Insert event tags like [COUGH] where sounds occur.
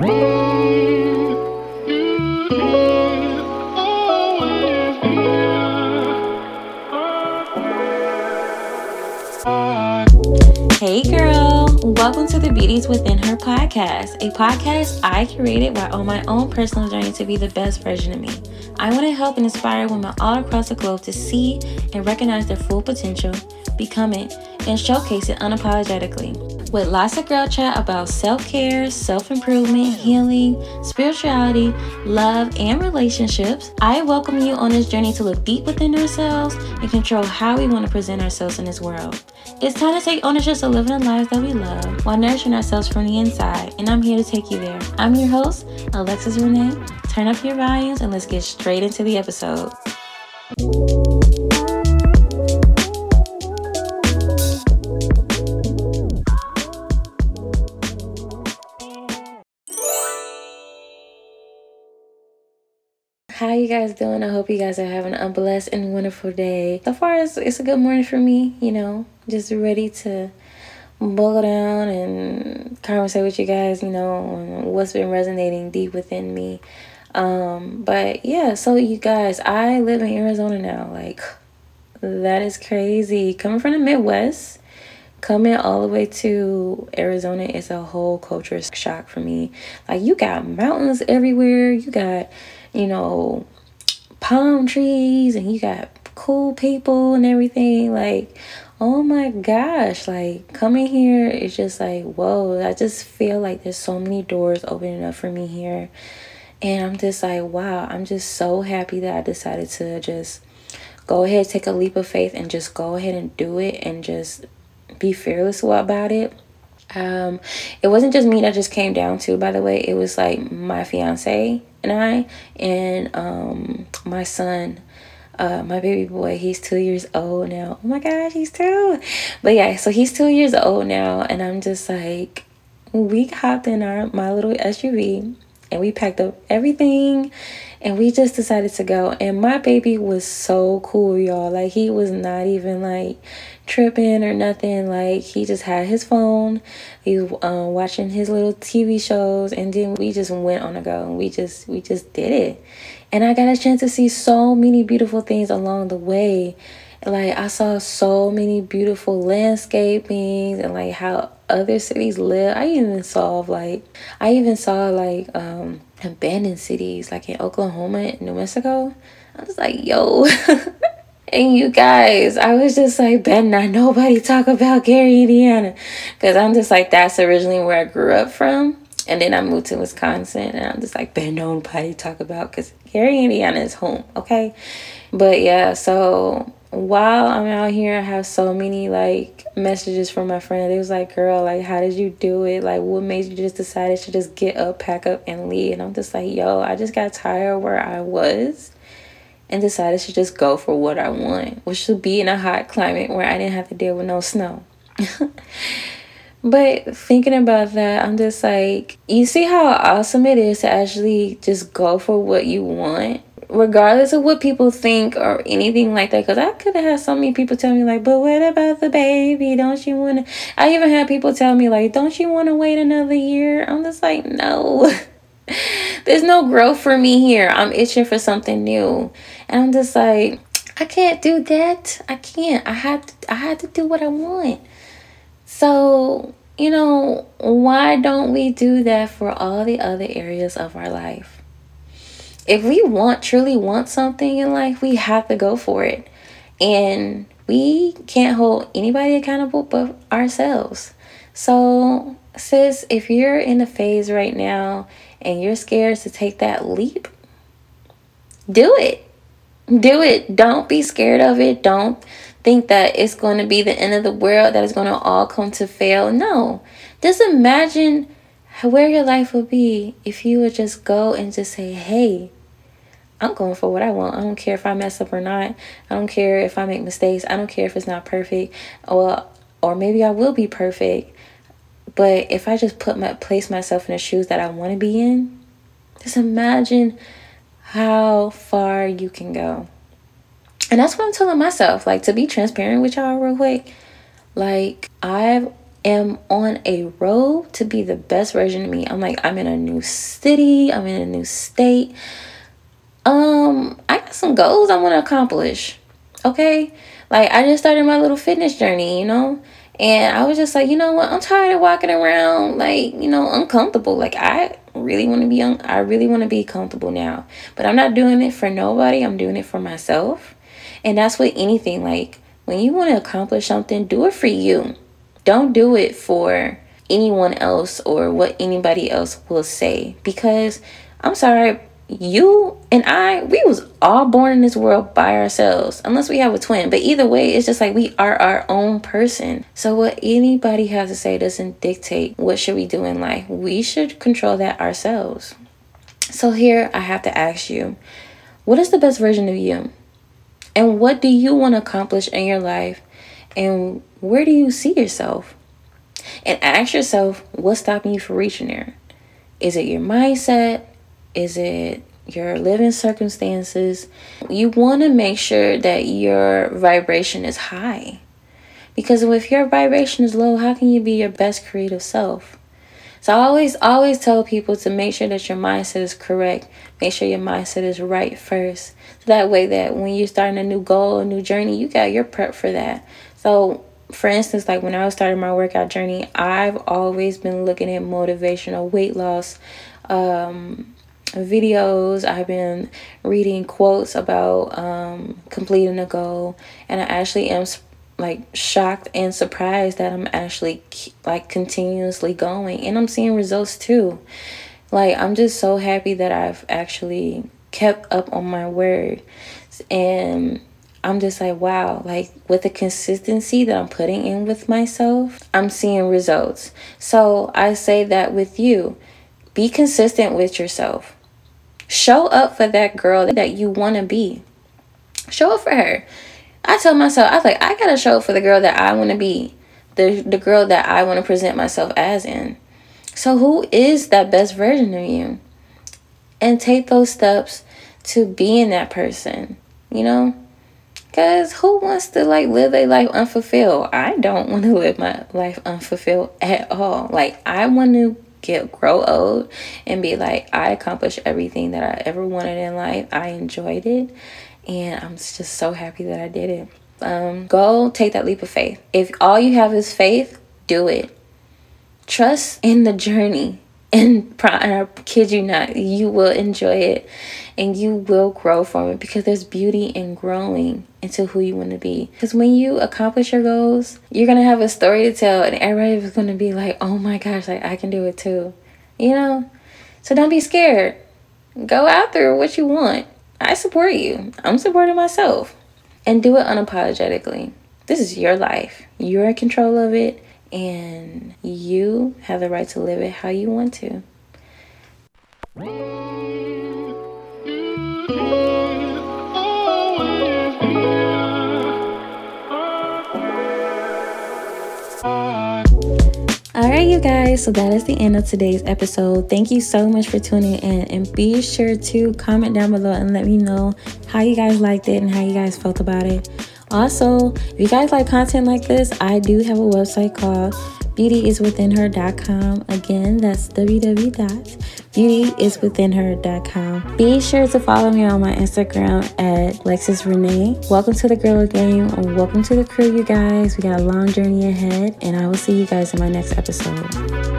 Hey girl, welcome to the Beauty Is Within Her podcast, a podcast I created while on my own personal journey to be the best version of me. I want to help and inspire women all across the globe to see and recognize their full potential, become it, and showcase it unapologetically with lots of girl chat about self care, self improvement, healing, spirituality, love, and relationships. I welcome you on this journey to look deep within ourselves and control how we want to present ourselves in this world. It's time to take ownership of living the lives that we love while nurturing ourselves from the inside, and I'm here to take you there. I'm your host, Alexis Renee. Turn up your volumes and let's get straight into the episode. Doing? I hope you guys are having a blessed and wonderful day. So far, it's, it's a good morning for me, you know, just ready to buckle down and conversate with you guys, you know, what's been resonating deep within me. Um, but yeah, so you guys, I live in Arizona now. Like, that is crazy. Coming from the Midwest, coming all the way to Arizona is a whole culture shock for me. Like, you got mountains everywhere, you got you know, palm trees and you got cool people and everything. Like, oh my gosh, like coming here is just like, whoa, I just feel like there's so many doors opening up for me here. And I'm just like, wow, I'm just so happy that I decided to just go ahead, take a leap of faith, and just go ahead and do it and just be fearless about it. Um, it wasn't just me that just came down to, by the way, it was like my fiance and I, and um, my son, uh, my baby boy, he's two years old now. Oh my gosh, he's two. But yeah, so he's two years old now, and I'm just like, we hopped in our my little SUV and we packed up everything and we just decided to go. And my baby was so cool y'all. Like he was not even like tripping or nothing. Like he just had his phone. He was um, watching his little tv shows and then we just went on a go. And we just we just did it. And i got a chance to see so many beautiful things along the way. Like i saw so many beautiful landscapings and like how other cities live i even saw like i even saw like um abandoned cities like in Oklahoma and New Mexico. I was like, yo. [LAUGHS] and you guys, I was just like, Ben, not nobody talk about Gary, Indiana. Because I'm just like, that's originally where I grew up from. And then I moved to Wisconsin and I'm just like, Ben, nobody talk about because Gary, Indiana is home. Okay. But yeah, so while I'm out here, I have so many like messages from my friend. It was like, girl, like, how did you do it? Like, what made you just decided to just get up, pack up, and leave? And I'm just like, yo, I just got tired where I was and decided to just go for what I want, which would be in a hot climate where I didn't have to deal with no snow. [LAUGHS] but thinking about that, I'm just like, you see how awesome it is to actually just go for what you want regardless of what people think or anything like that. Because I could have had so many people tell me, like, but what about the baby? Don't you want to? I even had people tell me, like, don't you want to wait another year? I'm just like, no. [LAUGHS] There's no growth for me here. I'm itching for something new. And I'm just like, I can't do that. I can't. I have to, I had to do what I want. So, you know, why don't we do that for all the other areas of our life? If we want truly want something in life, we have to go for it. And we can't hold anybody accountable but ourselves. So, sis, if you're in a phase right now and you're scared to take that leap, do it. Do it. Don't be scared of it. Don't think that it's going to be the end of the world, that it's going to all come to fail. No. Just imagine where your life would be if you would just go and just say, hey, I'm going for what I want. I don't care if I mess up or not. I don't care if I make mistakes. I don't care if it's not perfect. Or or maybe I will be perfect. But if I just put my place myself in the shoes that I want to be in, just imagine how far you can go. And that's what I'm telling myself. Like to be transparent with y'all real quick. Like I've am on a road to be the best version of me. I'm like, I'm in a new city, I'm in a new state. Um, I got some goals I want to accomplish. Okay? Like I just started my little fitness journey, you know? And I was just like, you know what? I'm tired of walking around like, you know, uncomfortable. Like I really want to be un- I really want to be comfortable now. But I'm not doing it for nobody. I'm doing it for myself. And that's with anything like when you want to accomplish something, do it for you. Don't do it for anyone else or what anybody else will say because I'm sorry, you and I, we was all born in this world by ourselves, unless we have a twin. But either way, it's just like we are our own person. So what anybody has to say doesn't dictate what should we do in life. We should control that ourselves. So here I have to ask you, what is the best version of you? And what do you want to accomplish in your life? And where do you see yourself? And ask yourself, what's stopping you from reaching there? Is it your mindset? Is it your living circumstances? You want to make sure that your vibration is high. Because if your vibration is low, how can you be your best creative self? So I always always tell people to make sure that your mindset is correct. Make sure your mindset is right first. So that way that when you're starting a new goal, a new journey, you got your prep for that. So for instance, like when I was starting my workout journey, I've always been looking at motivational weight loss um, videos. I've been reading quotes about um, completing a goal, and I actually am like shocked and surprised that I'm actually like continuously going, and I'm seeing results too. Like I'm just so happy that I've actually kept up on my word, and I'm just like wow, like with the consistency that I'm putting in with myself, I'm seeing results. So I say that with you. Be consistent with yourself Show up for that girl that you want to be. Show up for her. I tell myself, I was like, I gotta show up for the girl that I want to be, the the girl that I want to present myself as in. So who is that best version of you? And take those steps to being that person. You know, because who wants to like live a life unfulfilled? I don't want to live my life unfulfilled at all. Like I want to get grow old and be like I accomplished everything that I ever wanted in life. I enjoyed it and I'm just so happy that I did it. Um, go take that leap of faith. If all you have is faith, do it. Trust in the journey. And, I kid you not, you will enjoy it and you will grow from it because there's beauty in growing into who you want to be. Because when you accomplish your goals, you're going to have a story to tell, and everybody's going to be like, oh my gosh, like I can do it too. You know? So don't be scared. Go after what you want. I support you. I'm supporting myself. And do it unapologetically. This is your life. You're in control of it, and you have the right to live it how you want to. All right, you guys, so that is the end of today's episode. Thank you so much for tuning in, and be sure to comment down below and let me know how you guys liked it and how you guys felt about it. Also, if you guys like content like this, I do have a website called beautyiswithinher.com. Again, that's www.beautyiswithinher.com. Be sure to follow me on my Instagram at Lexus Renee. Welcome to the Girl Game. Welcome to the crew, you guys. We got a long journey ahead, and I will see you guys in my next episode.